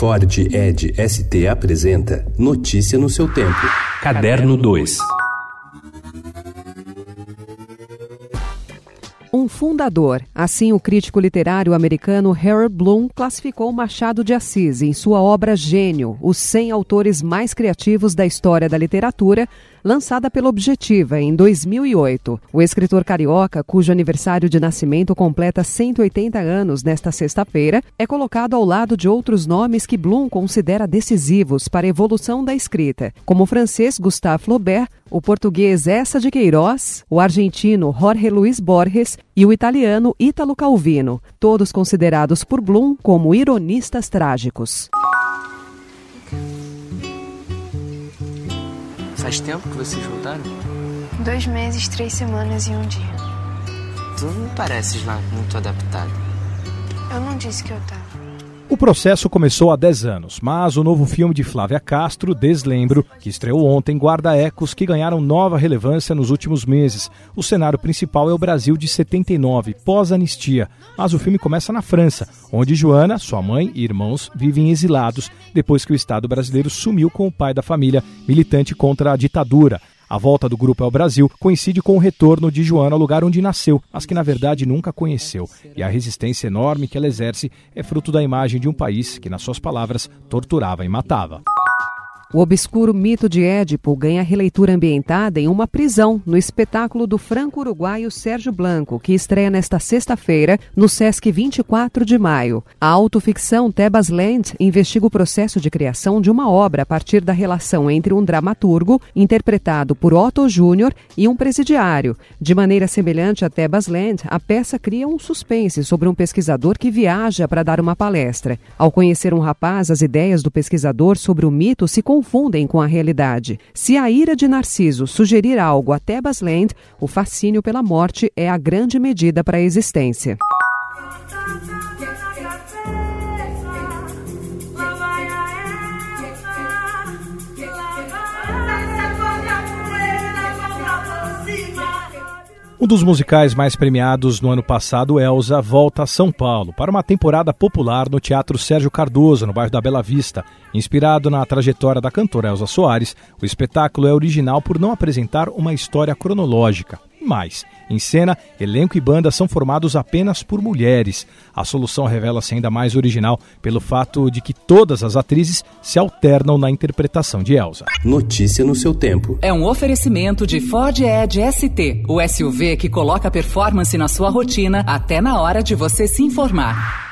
Ford Ed ST apresenta Notícia no seu tempo. Caderno 2. Um fundador, assim o crítico literário americano Harold Bloom classificou Machado de Assis em sua obra Gênio, os 100 autores mais criativos da história da literatura, lançada pela Objetiva em 2008. O escritor carioca, cujo aniversário de nascimento completa 180 anos nesta sexta-feira, é colocado ao lado de outros nomes que Bloom considera decisivos para a evolução da escrita, como o francês Gustave Flaubert, o português Essa de Queiroz, o argentino Jorge Luiz Borges e o italiano Ítalo Calvino, todos considerados por Bloom como ironistas trágicos. Faz tempo que vocês voltaram? Dois meses, três semanas e um dia. Tu não pareces lá muito adaptado. Eu não disse que eu tava. O processo começou há 10 anos, mas o novo filme de Flávia Castro, Deslembro, que estreou ontem, guarda ecos que ganharam nova relevância nos últimos meses. O cenário principal é o Brasil de 79, pós-anistia, mas o filme começa na França, onde Joana, sua mãe e irmãos vivem exilados depois que o Estado brasileiro sumiu com o pai da família, militante contra a ditadura. A volta do grupo ao Brasil coincide com o retorno de Joana ao lugar onde nasceu, mas que na verdade nunca conheceu. E a resistência enorme que ela exerce é fruto da imagem de um país que, nas suas palavras, torturava e matava. O obscuro mito de Édipo ganha releitura ambientada em uma prisão no espetáculo do franco-uruguaio Sérgio Blanco, que estreia nesta sexta-feira no Sesc 24 de maio. A autoficção Tebas Land investiga o processo de criação de uma obra a partir da relação entre um dramaturgo, interpretado por Otto Júnior, e um presidiário. De maneira semelhante a Tebas Land, a peça cria um suspense sobre um pesquisador que viaja para dar uma palestra. Ao conhecer um rapaz, as ideias do pesquisador sobre o mito se confundem com a realidade. Se a ira de Narciso sugerir algo a Tebas Land, o fascínio pela morte é a grande medida para a existência. Um dos musicais mais premiados no ano passado, Elsa, volta a São Paulo para uma temporada popular no Teatro Sérgio Cardoso, no bairro da Bela Vista. Inspirado na trajetória da cantora Elsa Soares, o espetáculo é original por não apresentar uma história cronológica mais. Em cena, elenco e banda são formados apenas por mulheres. A solução revela-se ainda mais original pelo fato de que todas as atrizes se alternam na interpretação de Elsa. Notícia no seu tempo. É um oferecimento de Ford Edge ST, o SUV que coloca performance na sua rotina até na hora de você se informar.